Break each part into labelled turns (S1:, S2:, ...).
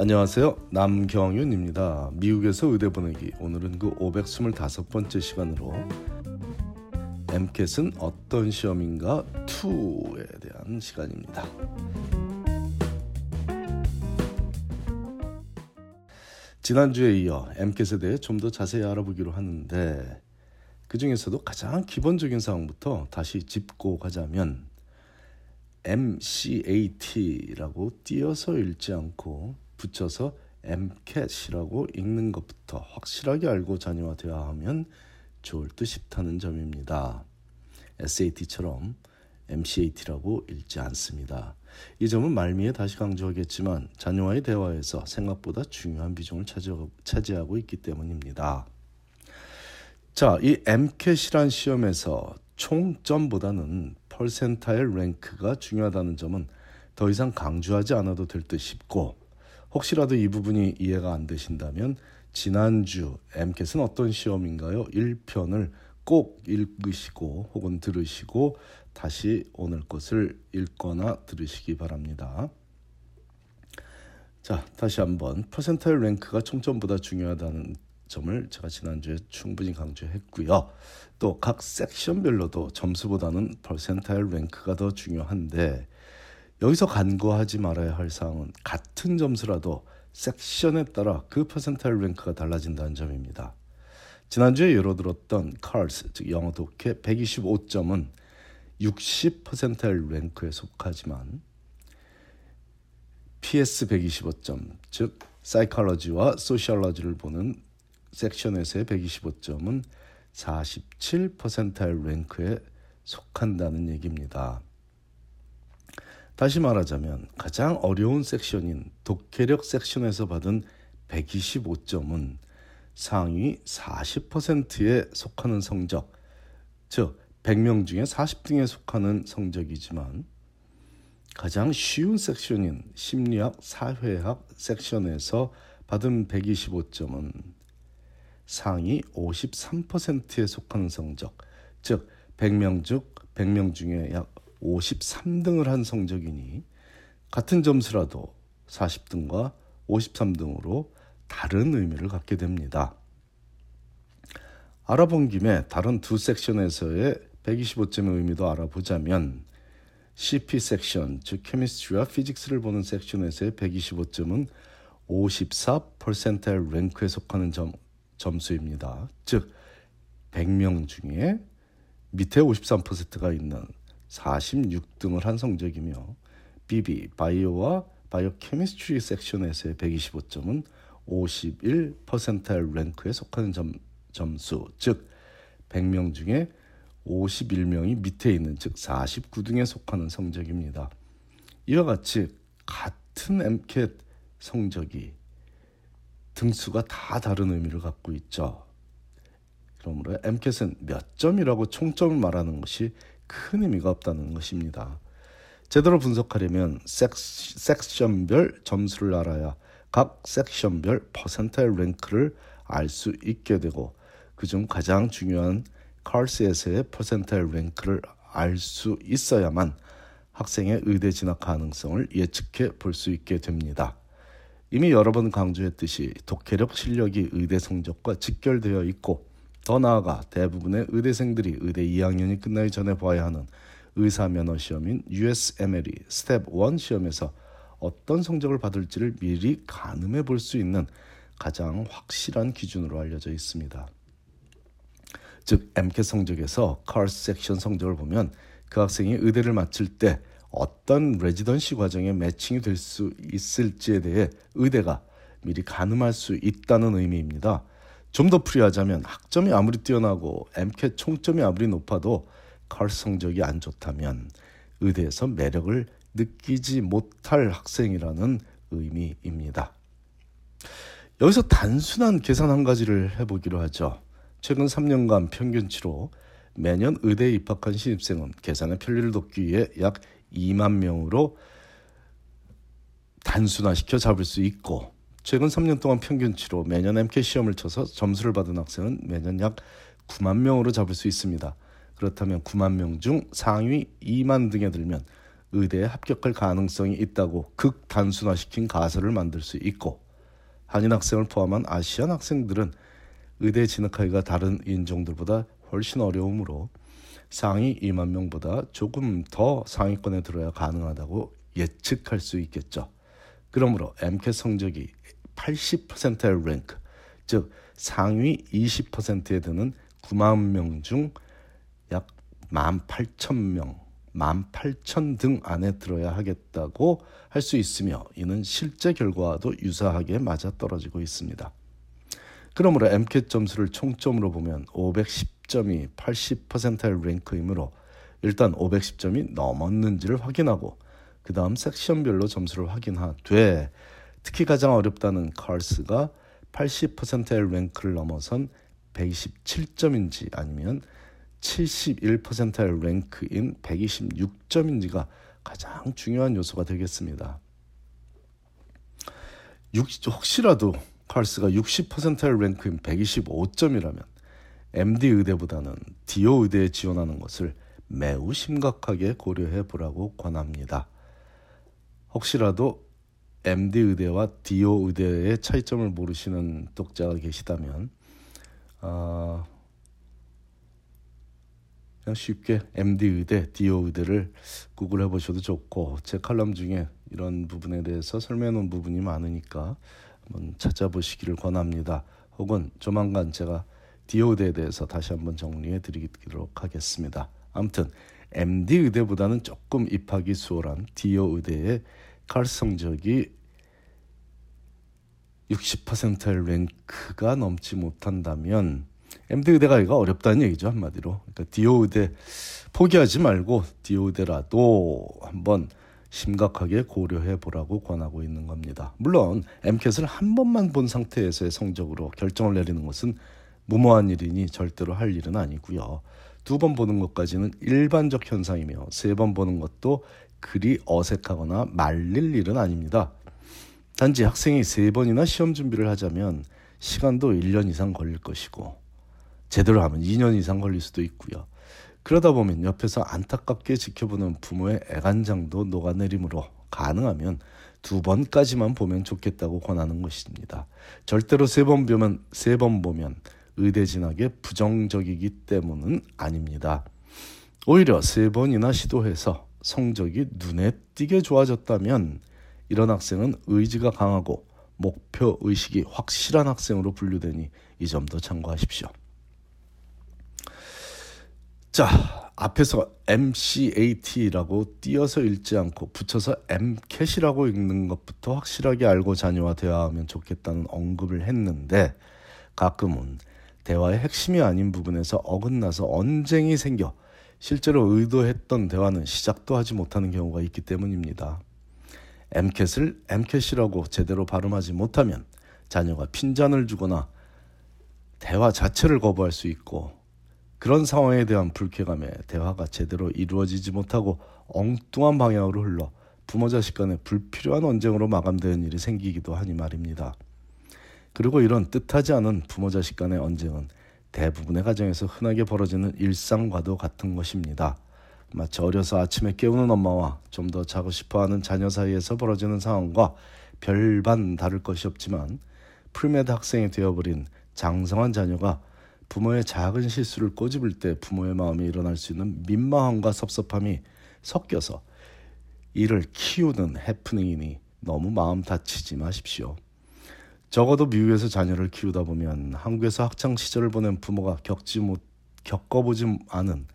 S1: 안녕하세요. 남경윤입니다. 미국에서 의대 보내기. 오늘은 그 525번째 시간으로 MCAT은 어떤 시험인가 2에 대한 시간입니다. 지난주에 이어 MCAT에 대해 좀 더 자세히 알아보기로 하는데 그 중에서도 가장 기본적인 사항부터 다시 짚고 가자면 MCAT라고 띄어서 읽지 않고 붙여서 MCAT이라고 읽는 것부터 확실하게 알고 자녀화되어야 하면 좋을 듯 싶다는 점입니다. SAT처럼 MCAT라고 읽지 않습니다. 이 점은 말미에 다시 강조하겠지만 자녀와의 대화에서 생각보다 중요한 비중을 차지하고 있기 때문입니다. 자, 이 MCAT이란 시험에서 총점보다는 퍼센타일 랭크가 중요하다는 점은 더 이상 강조하지 않아도 될 듯 싶고 혹시라도 이 부분이 이해가 안 되신다면 지난주 MCAT은 어떤 시험인가요? 1편을 꼭 읽으시고 혹은 들으시고 다시 오늘 것을 읽거나 들으시기 바랍니다. 자, 다시 한번 퍼센타일 랭크가 총점보다 중요하다는 점을 제가 지난주에 충분히 강조했고요. 또 각 섹션별로도 점수보다는 퍼센타일 랭크가 더 중요한데 여기서 간과하지 말아야 할 사항은 같은 점수라도 섹션에 따라 그 퍼센타일 랭크가 달라진다는 점입니다. 지난주에 예로 들었던 CARS 즉 영어 독해 125점은 60%의 랭크에 속하지만 PS 125점 즉 사이컬러지와 소셜러지를 보는 섹션에서의 125점은 47%의 랭크에 속한다는 얘기입니다. 다시 말하자면 가장 어려운 섹션인 독해력 섹션에서 받은 125점은 상위 40%에 속하는 성적, 즉 100명 중에 40등에 속하는 성적이지만 가장 쉬운 섹션인 심리학, 사회학 섹션에서 받은 125점은 상위 53%에 속하는 성적, 즉 100명 중 100명 중에 약 53등을 한 성적이니 같은 점수라도 40등과 53등으로 다른 의미를 갖게 됩니다. 알아본 김에 다른 두 섹션에서의 125점의 의미도 알아보자면 CP 섹션, 즉 케미스트리와 피직스를 보는 섹션에서의 125점은 54%의 랭크에 속하는 점, 점수입니다. 즉 100명 중에 밑에 53%가 있는 46등을 한 성적이며 BB 바이오와 바이오 케미스트리 섹션에서의 125점은 51%의 랭크에 속하는 점, 점수, 즉 100명 중에 51명이 밑에 있는 즉 49등에 속하는 성적입니다. 이와 같이 같은 MCAT 성적이 등수가 다 다른 의미를 갖고 있죠. 그러므로 MCAT은 몇 점이라고 총점을 말하는 것이 큰 의미가 없다는 것입니다. 제대로 분석하려면 섹션 별 점수를 알아야 각 섹션별 퍼센타일 랭크를 알 수 있게 되고 그중 가장 중요한 칼스에서의 퍼센타일 랭크를 알 수 있어야만 학생의 의대 진학 가능성을 예측해 볼 수 있게 됩니다. 이미 여러 번 강조했듯이 독해력 실력이 의대 성적과 직결되어 있고 더 나아가 대부분의 의대생들이 의대 2학년이 끝나기 전에 봐야 하는 의사 면허 시험인 USMLE Step 1 시험에서 어떤 성적을 받을지를 미리 가늠해 볼 수 있는 가장 확실한 기준으로 알려져 있습니다. 즉 MCAT 성적에서 CARS 섹션 성적을 보면 그 학생이 의대를 마칠 때 어떤 레지던시 과정에 매칭이 될 수 있을지에 대해 의대가 미리 가늠할 수 있다는 의미입니다. 좀 더 풀이하자면 학점이 아무리 뛰어나고 MCAT 총점이 아무리 높아도 컬 성적이 안 좋다면 의대에서 매력을 느끼지 못할 학생이라는 의미입니다. 여기서 단순한 계산 한 가지를 해보기로 하죠. 최근 3년간 평균치로 매년 의대에 입학한 신입생은 계산의 편리를 돕기 위해 약 2만 명으로 단순화시켜 잡을 수 있고 최근 3년 동안 평균치로 매년 MCAT 시험을 쳐서 점수를 받은 학생은 매년 약 9만 명으로 잡을 수 있습니다. 그렇다면 9만 명 중 상위 2만 등에 들면 의대에 합격할 가능성이 있다고 극단순화시킨 가설을 만들 수 있고 한인 학생을 포함한 아시안 학생들은 의대에 진학하기가 다른 인종들보다 훨씬 어려우므로 상위 2만 명보다 조금 더 상위권에 들어야 가능하다고 예측할 수 있겠죠. 그러므로 MCAT 성적이 80%의 랭크, 즉 상위 20%에 드는 9만 명 중 약 18,000명, 18,000 등 안에 들어야 하겠다고 할 수 있으며 이는 실제 결과와도 유사하게 맞아 떨어지고 있습니다. 그러므로 MCAT 점수를 총점으로 보면 510점이 80%의 랭크이므로 일단 510점이 넘었는지를 확인하고 그 다음 섹션별로 점수를 확인하되 특히 가장 어렵다는 칼스가 80%의 랭크를 넘어선 127점인지 아니면 71%의 랭크인 126점인지가 가장 중요한 요소가 되겠습니다. 혹시라도 칼스가 60%의 랭크인 125점이라면 MD 의대보다는 디오 의대에 지원하는 것을 매우 심각하게 고려해 보라고 권합니다. 혹시라도 MD 의대와 디오 의대의 차이점을 모르시는 독자가 계시다면 어, 그냥 쉽게 MD 의대, 디오 의대를 구글해 보셔도 좋고 제 칼럼 중에 이런 부분에 대해서 설명해 놓은 부분이 많으니까 한번 찾아보시기를 권합니다. 혹은 조만간 제가 디오 의대에 대해서 다시 한번 정리해 드리도록 하겠습니다. 아무튼 MD 의대보다는 조금 입학이 수월한 디오 의대의 칼스 성적이 60%의 랭크가 넘지 못한다면 MD 의대가 이가 어렵다는 얘기죠 한마디로. 그러니까 디오 의대 포기하지 말고 디오 의대라도 한번 심각하게 고려해 보라고 권하고 있는 겁니다. 물론 MCAT을 한 번만 본 상태에서의 성적으로 결정을 내리는 것은 무모한 일이니 절대로 할 일은 아니고요. 두 번 보는 것까지는 일반적 현상이며 세 번 보는 것도 그리 어색하거나 말릴 일은 아닙니다. 단지 학생이 세 번이나 시험 준비를 하자면 시간도 1년 이상 걸릴 것이고 제대로 하면 2년 이상 걸릴 수도 있고요. 그러다 보면 옆에서 안타깝게 지켜보는 부모의 애간장도 녹아내리므로 가능하면 두 번까지만 보면 좋겠다고 권하는 것입니다. 절대로 세 번 보면 세 번 보면 의대 진학에 부정적이기 때문은 아닙니다. 오히려 세 번이나 시도해서 성적이 눈에 띄게 좋아졌다면 이런 학생은 의지가 강하고 목표 의식이 확실한 학생으로 분류되니 이 점도 참고하십시오. 자, 앞에서 MCAT라고 띄어서 읽지 않고 붙여서 MCAT이라고 읽는 것부터 확실하게 알고 자녀와 대화하면 좋겠다는 언급을 했는데 가끔은 대화의 핵심이 아닌 부분에서 어긋나서 언쟁이 생겨 실제로 의도했던 대화는 시작도 하지 못하는 경우가 있기 때문입니다. MCAT을 MCAT이라고 제대로 발음하지 못하면 자녀가 핀잔을 주거나 대화 자체를 거부할 수 있고 그런 상황에 대한 불쾌감에 대화가 제대로 이루어지지 못하고 엉뚱한 방향으로 흘러 부모 자식 간의 불필요한 언쟁으로 마감되는 일이 생기기도 하니 말입니다. 그리고 이런 뜻하지 않은 부모 자식 간의 언쟁은 대부분의 가정에서 흔하게 벌어지는 일상과도 같은 것입니다. 마치 어려서 아침에 깨우는 엄마와 좀 더 자고 싶어 하는 자녀 사이에서 벌어지는 상황과 별반 다를 것이 없지만 pre-med 학생이 되어버린 장성한 자녀가 부모의 작은 실수를 꼬집을 때 부모의 마음에 일어날 수 있는 민망함과 섭섭함이 섞여서 이를 키우는 해프닝이니 너무 마음 다치지 마십시오. 적어도 미국에서 자녀를 키우다 보면 한국에서 학창 시절을 보낸 부모가 겪지 못 겪어보지 않은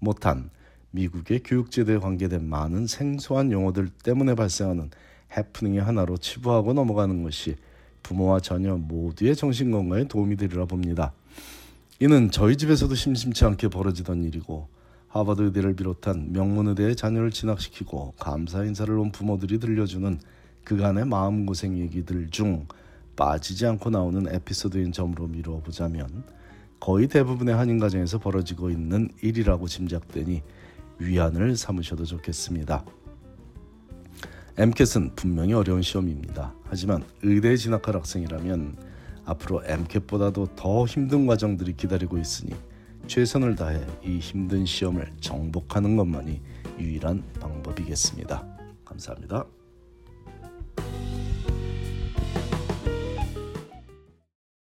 S1: 못한 미국의 교육제도에 관계된 많은 생소한 용어들 때문에 발생하는 해프닝의 하나로 치부하고 넘어가는 것이 부모와 자녀 모두의 정신 건강에 도움이 되리라 봅니다. 이는 저희 집에서도 심심치 않게 벌어지던 일이고 하버드 의대를 비롯한 명문 의대의 자녀를 진학시키고 감사 인사를 온 부모들이 들려주는 그간의 마음고생 얘기들 중 빠지지 않고 나오는 에피소드인 점으로 미루어 보자면 거의 대부분의 한인 가정에서 벌어지고 있는 일이라고 짐작되니 위안을 삼으셔도 좋겠습니다. MCAT은 분명히 어려운 시험입니다. 하지만 의대에 진학할 학생이라면 앞으로 MCAT보다도 더 힘든 과정들이 기다리고 있으니 최선을 다해 이 힘든 시험을 정복하는 것만이 유일한 방법이겠습니다. 감사합니다.